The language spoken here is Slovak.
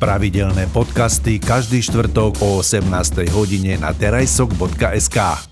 Pravidelné podcasty každý štvrtok o 18. hodine na terajsok.sk.